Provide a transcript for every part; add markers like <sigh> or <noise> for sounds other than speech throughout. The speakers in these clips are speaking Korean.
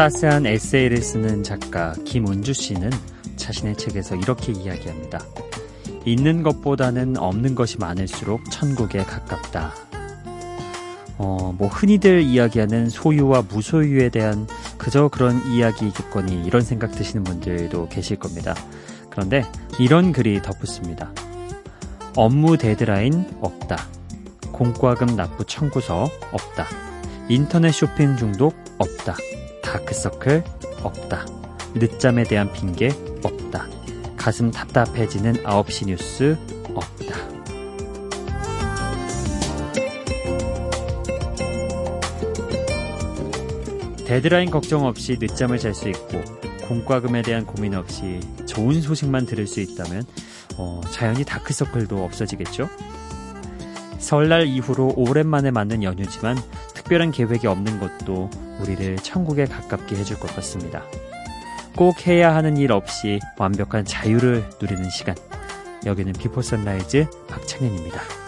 따스한 에세이를 쓰는 작가 김은주 씨는 자신의 책에서 이렇게 이야기합니다. 있는 것보다는 없는 것이 많을수록 천국에 가깝다. 어, 뭐 흔히들 이야기하는 소유와 무소유에 대한 그저 그런 이야기겠거니 이런 생각 드시는 분들도 계실 겁니다. 그런데 이런 글이 덧붙습니다. 업무 데드라인 없다. 공과금 납부 청구서 없다. 인터넷 쇼핑 중독 없다. 다크서클 없다. 늦잠에 대한 핑계 없다. 가슴 답답해지는 9시 뉴스 없다. 데드라인 걱정 없이 늦잠을 잘 수 있고 공과금에 대한 고민 없이 좋은 소식만 들을 수 있다면 어, 자연히 다크서클도 없어지겠죠? 설날 이후로 오랜만에 맞는 연휴지만 특별한 계획이 없는 것도 우리를 천국에 가깝게 해줄 것 같습니다. 꼭 해야 하는 일 없이 완벽한 자유를 누리는 시간. 여기는 Before Sunrise 박창현입니다.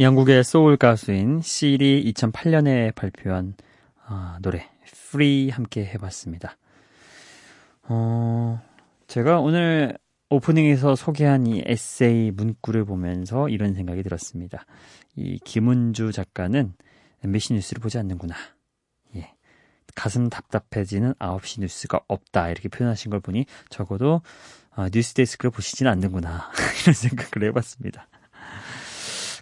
영국의 소울 가수인 Seal이 2008년에 발표한 어, 노래 Free 함께 해봤습니다. 어, 제가 오늘 오프닝에서 소개한 이 에세이 문구를 보면서 이런 생각이 들었습니다. 이 김은주 작가는 MBC 뉴스를 보지 않는구나. 예. 가슴 답답해지는 9시 뉴스가 없다. 이렇게 표현하신 걸 보니 적어도 어, 뉴스 데스크를 보시진 않는구나. <laughs> 이런 생각을 해봤습니다.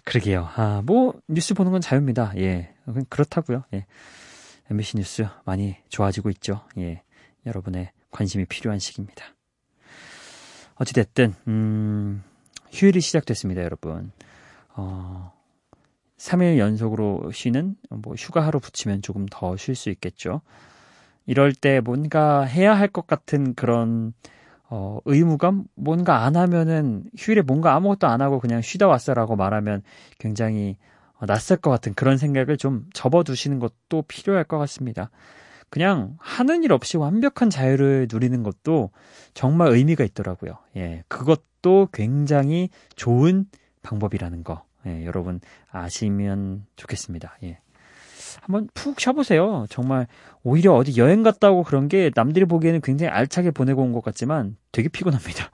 그러게요. 아, 뭐, 뉴스 보는 건 자유입니다. 예. 그렇다고요. 예. MBC 뉴스 많이 좋아지고 있죠. 예. 여러분의 관심이 필요한 시기입니다. 어찌됐든, 음, 휴일이 시작됐습니다, 여러분. 어, 3일 연속으로 쉬는, 뭐, 휴가 하루 붙이면 조금 더 쉴 수 있겠죠. 이럴 때 뭔가 해야 할 것 같은 그런, 어, 의무감? 뭔가 안 하면은 휴일에 뭔가 아무것도 안 하고 그냥 쉬다 왔어라고 말하면 굉장히 어, 낯설 것 같은 그런 생각을 좀 접어두시는 것도 필요할 것 같습니다. 그냥 하는 일 없이 완벽한 자유를 누리는 것도 정말 의미가 있더라고요. 예, 그것도 굉장히 좋은 방법이라는 거, 예, 여러분 아시면 좋겠습니다. 예. 한번 푹 쉬어보세요. 정말 오히려 어디 여행 갔다 오고 그런 게 남들이 보기에는 굉장히 알차게 보내고 온 것 같지만 되게 피곤합니다.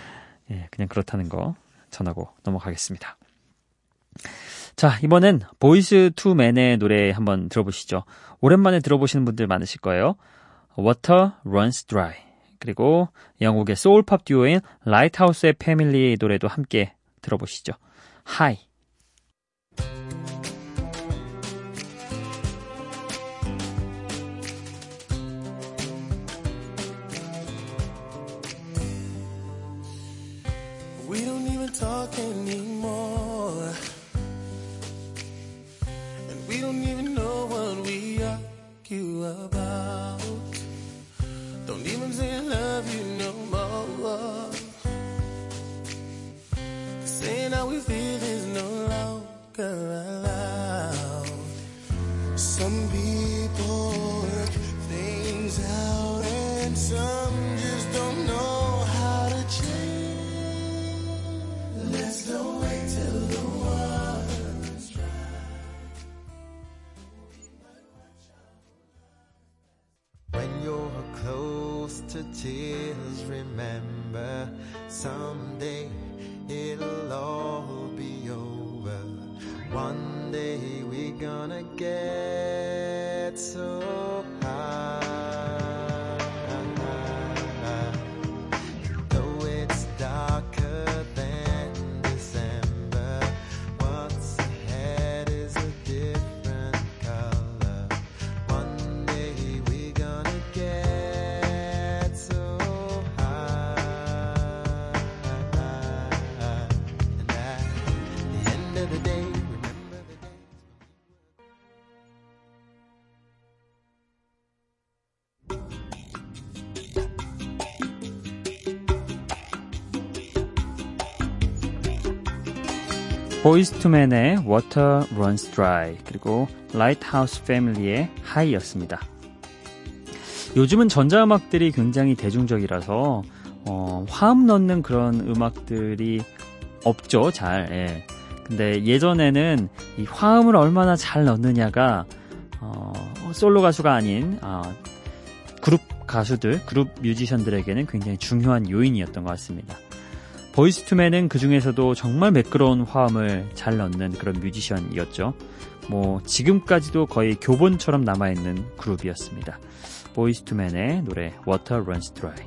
<laughs> 예, 그냥 그렇다는 거 전하고 넘어가겠습니다. 자, 이번엔 Boyz II Men의 노래 한번 들어보시죠. 오랜만에 들어보시는 분들 많으실 거예요. Water Runs Dry. 그리고 영국의 소울팝 듀오인 Lighthouse Family 노래도 함께 들어보시죠. Hi. Tears. Remember, someday it'll all be over. One day we're gonna get 보이스투맨의 Water Runs Dry 그리고 Lighthouse Family의 High였습니다. 요즘은 전자음악들이 굉장히 대중적이라서 어, 화음 넣는 그런 음악들이 없죠, 잘. 예. 근데 예전에는 이 화음을 얼마나 잘 넣느냐가 어, 솔로 가수가 아닌 어, 그룹 가수들, 그룹 뮤지션들에게는 굉장히 중요한 요인이었던 것 같습니다. 보이스투맨은 그 중에서도 정말 매끄러운 화음을 잘 넣는 그런 뮤지션이었죠. 뭐 지금까지도 거의 교본처럼 남아있는 그룹이었습니다. 보이스투맨의 노래 Water Runs Dry.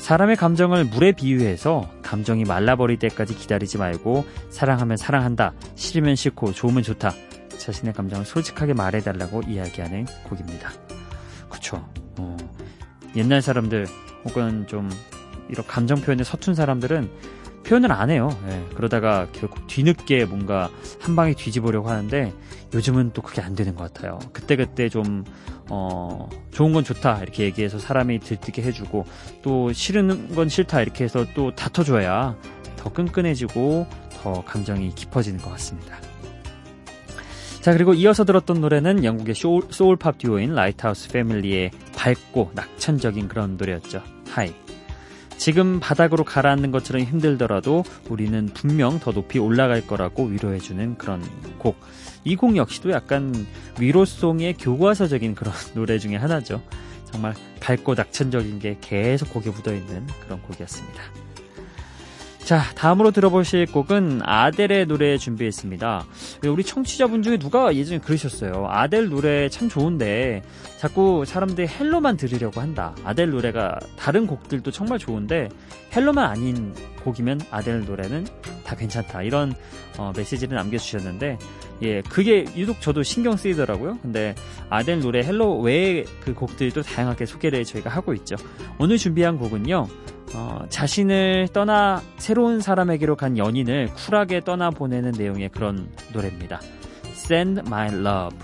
사람의 감정을 물에 비유해서 감정이 말라버릴 때까지 기다리지 말고 사랑하면 사랑한다, 싫으면 싫고 좋으면 좋다. 자신의 감정을 솔직하게 말해달라고 이야기하는 곡입니다. 그쵸. 어, 옛날 사람들 혹은 좀 이런 감정 표현에 서툰 사람들은 표현을 안 해요. 예, 그러다가 결국 뒤늦게 뭔가 한 방에 뒤집으려고 하는데 요즘은 또 그게 안 되는 것 같아요. 그때그때 좀, 어, 좋은 건 좋다. 이렇게 얘기해서 사람이 들뜨게 해주고 또 싫은 건 싫다. 이렇게 해서 또 다퉈줘야 더 끈끈해지고 더 감정이 깊어지는 것 같습니다. 자, 그리고 이어서 들었던 노래는 영국의 소울, 소울팝 듀오인 라이트하우스 패밀리의 밝고 낙천적인 그런 노래였죠. High. 지금 바닥으로 가라앉는 것처럼 힘들더라도 우리는 분명 더 높이 올라갈 거라고 위로해주는 그런 곡. 이 곡 역시도 약간 위로송의 교과서적인 그런 <laughs> 노래 중에 하나죠. 정말 밝고 낙천적인 게 계속 곡에 묻어있는 그런 곡이었습니다. 자, 다음으로 들어보실 곡은 아델의 노래 준비했습니다. 우리 청취자분 중에 누가 예전에 그러셨어요. 아델 노래 참 좋은데 자꾸 사람들이 Hello만 들으려고 한다. 아델 노래가 다른 곡들도 정말 좋은데 Hello만 아닌 곡이면 아델 노래는 다 괜찮다. 이런 어, 메시지를 남겨주셨는데 예, 그게 유독 저도 신경 쓰이더라고요. 근데 아델 노래 Hello 외의 그 곡들도 다양하게 소개를 저희가 하고 있죠. 오늘 준비한 곡은요. 어, 자신을 떠나 새로운 사람에게로 간 연인을 쿨하게 떠나 보내는 내용의 그런 노래입니다. Send My Love.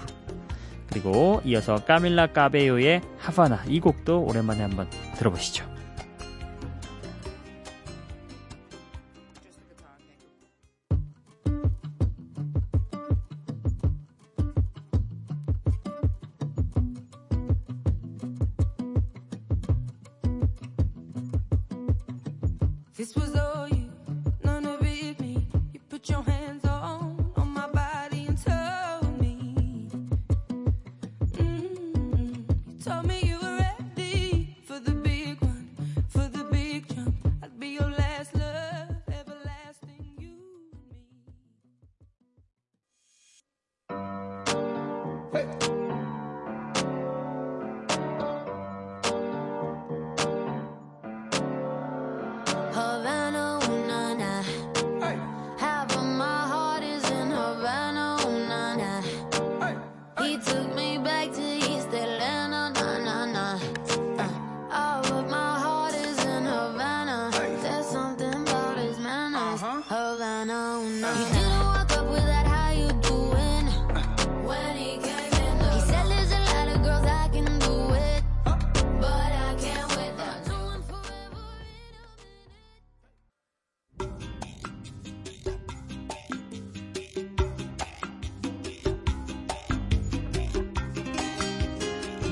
그리고 이어서 까밀라 까베요의 하바나 이 곡도 오랜만에 한번 들어보시죠.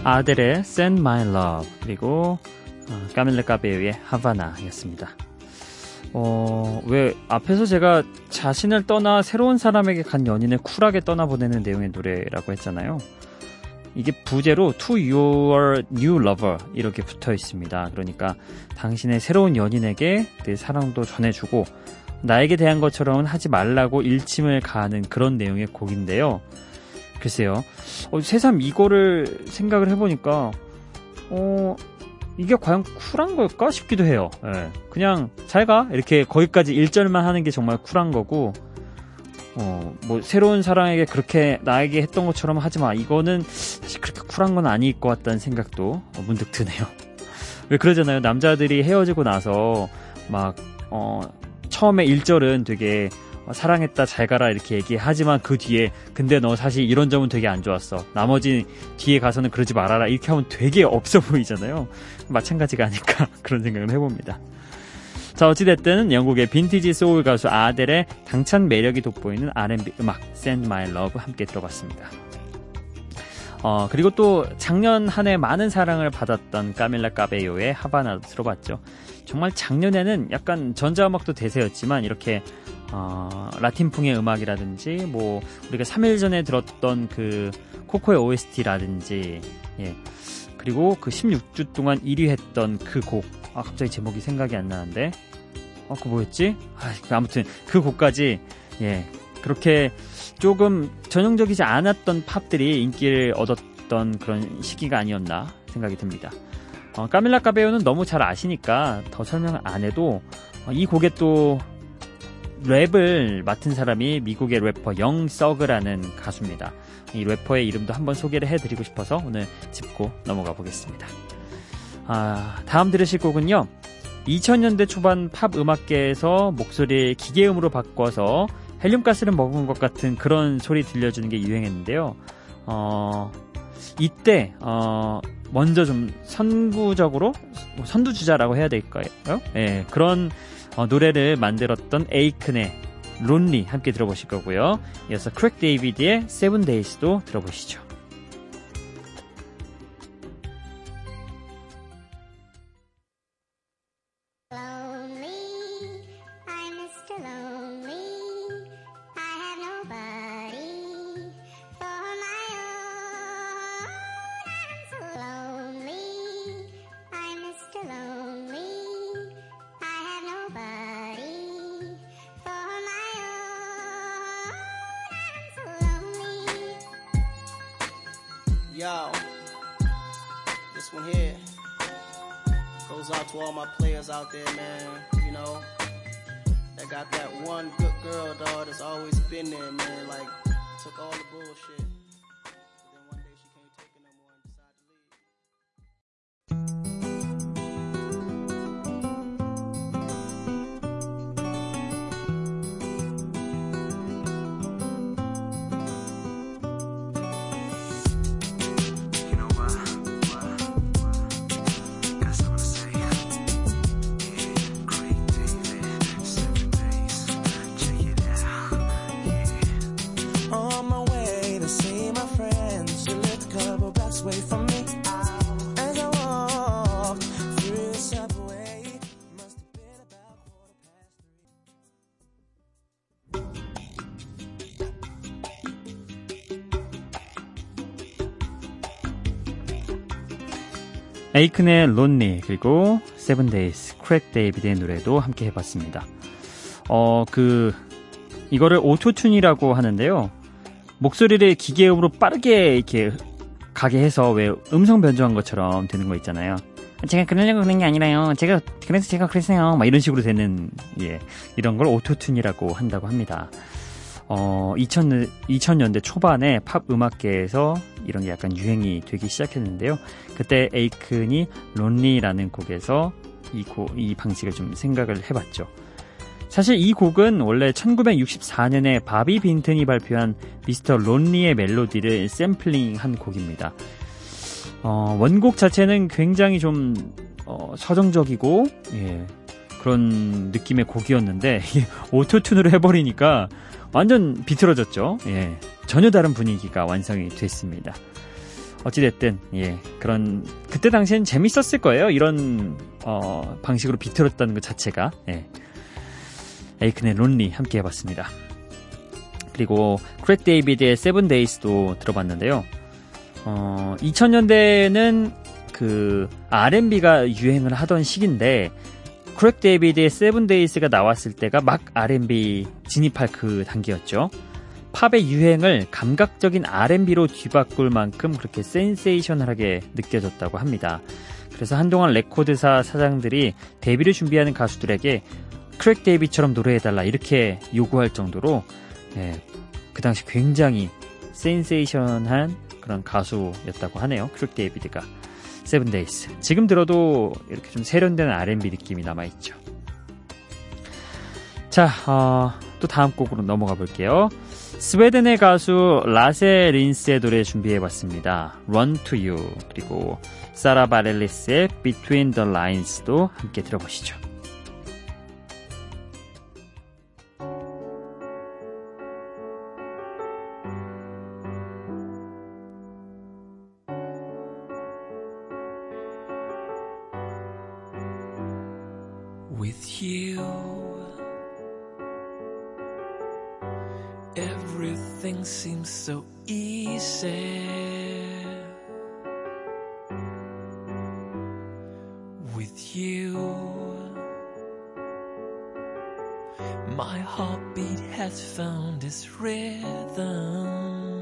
아델의 Send My Love 그리고 어, 까밀레 까베유의 하바나였습니다. 어, 왜 앞에서 제가 자신을 떠나 새로운 사람에게 간 연인을 쿨하게 떠나보내는 내용의 노래라고 했잖아요. 이게 부제로 To Your New Lover 이렇게 붙어 있습니다. 그러니까 당신의 새로운 연인에게 내 사랑도 전해주고 나에게 대한 것처럼은 하지 말라고 일침을 가하는 그런 내용의 곡인데요. 글쎄요. 어, 새삼 이거를 생각을 해보니까, 어, 이게 과연 쿨한 걸까 싶기도 해요. 예. 그냥 잘 가. 이렇게 거기까지 1절만 하는 게 정말 쿨한 거고, 어, 뭐, 새로운 사랑에게 그렇게 나에게 했던 것처럼 하지 마. 이거는 사실 그렇게 쿨한 건 아닐 것 같다는 생각도 문득 드네요. 왜 그러잖아요. 남자들이 헤어지고 나서 막, 어, 처음에 1절은 되게 어, 사랑했다 잘 가라 이렇게 얘기하지만 그 뒤에 근데 너 사실 이런 점은 되게 안 좋았어 나머지 뒤에 가서는 그러지 말아라 이렇게 하면 되게 없어 보이잖아요 마찬가지가 아닐까 <laughs> 그런 생각을 해봅니다 자, 어찌됐든 영국의 빈티지 소울 가수 아델의 당찬 매력이 돋보이는 R&B 음악 Send My Love 함께 들어봤습니다. 어, 그리고 또 작년 한 해 많은 사랑을 받았던 까밀라 까베요의 하바나도 들어봤죠. 정말 작년에는 약간 전자음악도 대세였지만 이렇게 어, 라틴풍의 음악이라든지 뭐 우리가 3일 전에 들었던 그 코코의 OST라든지 예. 그리고 그 16주 동안 1위 했던 그 곡. 아, 갑자기 제목이 생각이 안 나는데. 어, 그 뭐였지? 아, 그 아무튼 그 곡까지 예. 그렇게 조금 전형적이지 않았던 팝들이 인기를 얻었던 그런 시기가 아니었나 생각이 듭니다. 어, 까밀라 까베오는 너무 잘 아시니까 더 설명 안 해도 어, 이 곡에 또 랩을 맡은 사람이 미국의 래퍼 영 서그라는 가수입니다. 이 래퍼의 이름도 한번 소개를 해드리고 싶어서 오늘 짚고 넘어가 보겠습니다. 아, 다음 들으실 곡은요. 2000년대 초반 팝 음악계에서 목소리를 기계음으로 바꿔서 헬륨가스를 먹은 것 같은 그런 소리 들려주는 게 유행했는데요. 어, 이때, 어, 먼저 좀 선구적으로, 선두주자라고 해야 될까요? 예, 그런 어, 노래를 만들었던 에이큰의 Lonely 함께 들어보실 거고요. 이어서 크랙 데이비드의 Seven Days도 들어보시죠. Yo, this one here goes out to all my players out there, man. You know, that got that one good girl, dog, that's always been there, man. Like, took all the bullshit. 에이큰의 Lonely 그리고 Seven Days 크랙 데이비드의 노래도 함께 해봤습니다. 어 그 이거를 Auto-Tune이라고 하는데요. 목소리를 기계음으로 빠르게 이렇게 가게 해서 왜 음성 변조한 것처럼 되는 거 있잖아요. 제가 그러려고 그런 게 아니라요. 제가 그래서 제가 그랬어요. 막 이런 식으로 되는 예 이런 걸 Auto-Tune이라고 한다고 합니다. 어, 2000, 2000년대 초반에 팝 음악계에서 이런 게 약간 유행이 되기 시작했는데요. 그때 에이큰이 론리라는 곡에서 이, 고, 이 방식을 좀 생각을 해봤죠. 사실 이 곡은 원래 1964년에 바비 빈튼이 발표한 미스터 론리의 멜로디를 샘플링한 곡입니다. 어, 원곡 자체는 굉장히 좀 어, 서정적이고 예, 그런 느낌의 곡이었는데 <laughs> 오토튠으로 해버리니까 완전 비틀어졌죠. 예. 전혀 다른 분위기가 완성이 됐습니다. 어찌됐든, 예. 그런, 그때 당시엔 재밌었을 거예요. 이런, 어, 방식으로 비틀었다는 것 자체가. 예. 에이큰의 Lonely 함께 해봤습니다. 그리고 크랙 데이비드의 Seven Days도 들어봤는데요. 어, 2000년대는 그 R&B가 유행을 하던 시기인데 크랙 데이비드의 Seven Days가 나왔을 때가 막 R&B 진입할 그 단계였죠. 팝의 유행을 감각적인 R&B로 뒤바꿀 만큼 그렇게 센세이셔널하게 느껴졌다고 합니다. 그래서 한동안 레코드사 사장들이 데뷔를 준비하는 가수들에게 크랙 데이비드처럼 노래해달라 이렇게 요구할 정도로 예, 그 당시 굉장히 센세이션한 그런 가수였다고 하네요. 크랙 데이비드가. Seven Days. 지금 들어도 이렇게 좀 세련된 R&B 느낌이 남아있죠. 자, 어, 또 다음 곡으로 넘어가 볼게요. 스웨덴의 가수 라세 린드의 노래 준비해봤습니다. Run to You 그리고 사라 바렐리스의 Between the Lines도 함께 들어보시죠. My heartbeat has found its rhythm.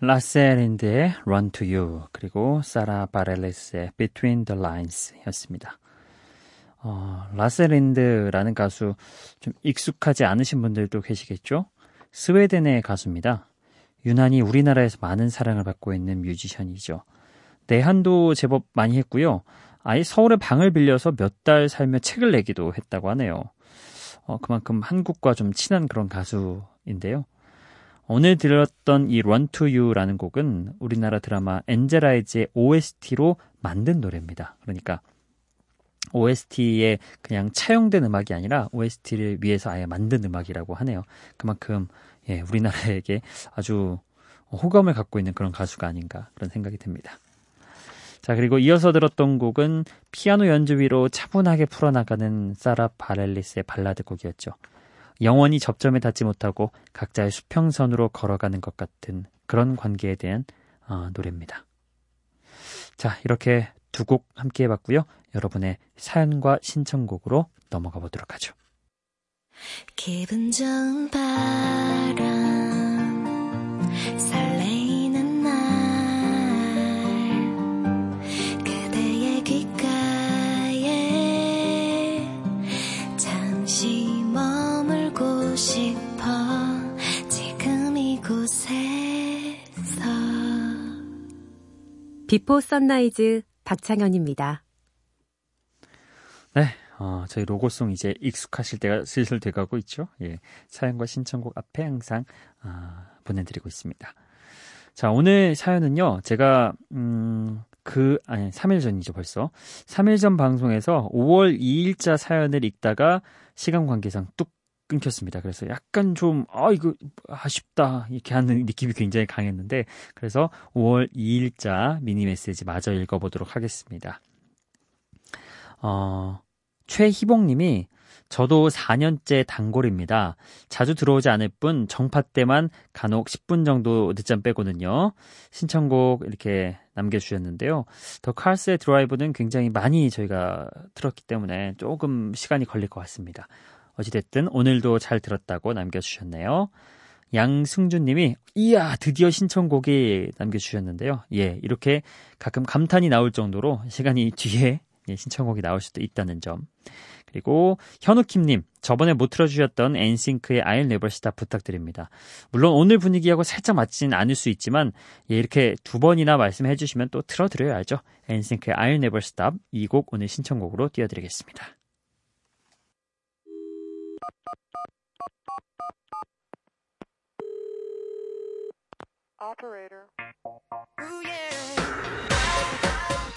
라세 린드의 Run to You 그리고 사라 바렐레스의 Between the Lines 였습니다. 어, 라세 린드라는 가수 좀 익숙하지 않으신 분들도 계시겠죠? 스웨덴의 가수입니다. 유난히 우리나라에서 많은 사랑을 받고 있는 뮤지션이죠. 내한도 제법 많이 했고요. 아예 서울에 방을 빌려서 몇 달 살며 책을 내기도 했다고 하네요. 어, 그만큼 한국과 좀 친한 그런 가수인데요. 오늘 들었던 이 Run to You라는 곡은 우리나라 드라마 엔젤라이즈의 OST로 만든 노래입니다. 그러니까 OST에 그냥 차용된 음악이 아니라 OST를 위해서 아예 만든 음악이라고 하네요. 그만큼 예, 우리나라에게 아주 호감을 갖고 있는 그런 가수가 아닌가 그런 생각이 듭니다. 자, 그리고 이어서 들었던 곡은 피아노 연주 위로 차분하게 풀어나가는 사라 바렐리스의 발라드 곡이었죠. 영원히 접점에 닿지 못하고 각자의 수평선으로 걸어가는 것 같은 그런 관계에 대한 어, 노래입니다. 자, 이렇게 두 곡 함께 해봤고요. 여러분의 사연과 신청곡으로 넘어가 보도록 하죠. 기분 좋은 바람 비포 선라이즈 박창현입니다. 네, 어, 저희 로고송 이제 익숙하실 때가 슬슬 돼가고 있죠. 예, 사연과 신청곡 앞에 항상 아, 보내드리고 있습니다. 자, 오늘 사연은요, 제가 음, 그 아니 3일 전이죠 벌써 3일 전 방송에서 5월 2일자 사연을 읽다가 시간 관계상 뚝 끊겼습니다. 그래서 약간 좀, 아, 이거 아쉽다. 이렇게 하는 느낌이 굉장히 강했는데, 그래서 5월 2일자 미니 메시지 마저 읽어보도록 하겠습니다. 어, 최희봉님이 저도 4년째 단골입니다. 자주 들어오지 않을 뿐 정파 때만 간혹 10분 정도 늦잠 빼거든요. 신청곡 이렇게 남겨주셨는데요. 더 칼스의 드라이브는 굉장히 많이 저희가 틀었기 때문에 조금 시간이 걸릴 것 같습니다. 어찌됐든 오늘도 잘 들었다고 남겨주셨네요. 양승준님이 이야 드디어 신청곡이 남겨주셨는데요. 예 이렇게 가끔 감탄이 나올 정도로 시간이 <laughs> 뒤에 예, 신청곡이 나올 수도 있다는 점. 그리고 현우킴님, 저번에 못 틀어주셨던 엔싱크의 I'll Never Stop 부탁드립니다. 물론 오늘 분위기하고 살짝 맞지는 않을 수 있지만 예, 이렇게 두 번이나 말씀해 주시면 또 틀어드려야죠. 엔싱크의 I'll Never Stop 이 곡 오늘 신청곡으로 띄워드리겠습니다. Operator. Ooh, yeah.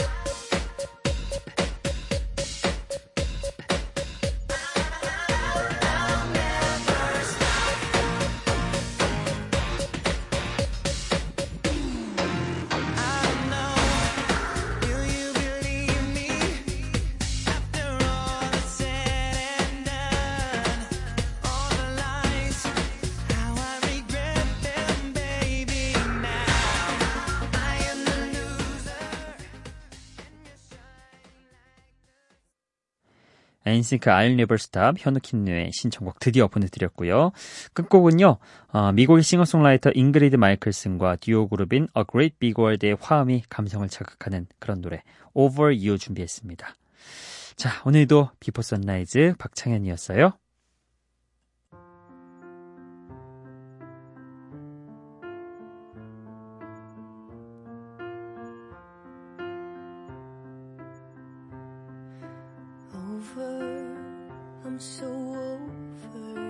엔싱크 I'll Never Stop 현우킴의 신청곡 드디어 보내드렸고요. 끝곡은요. 어, 미국의 싱어송라이터 잉그리드 마이클슨과 듀오 그룹인 A Great Big World의 화음이 감성을 자극하는 그런 노래 Over You 준비했습니다. 자 오늘도 비포 선라이즈 박창현이었어요. I'm so over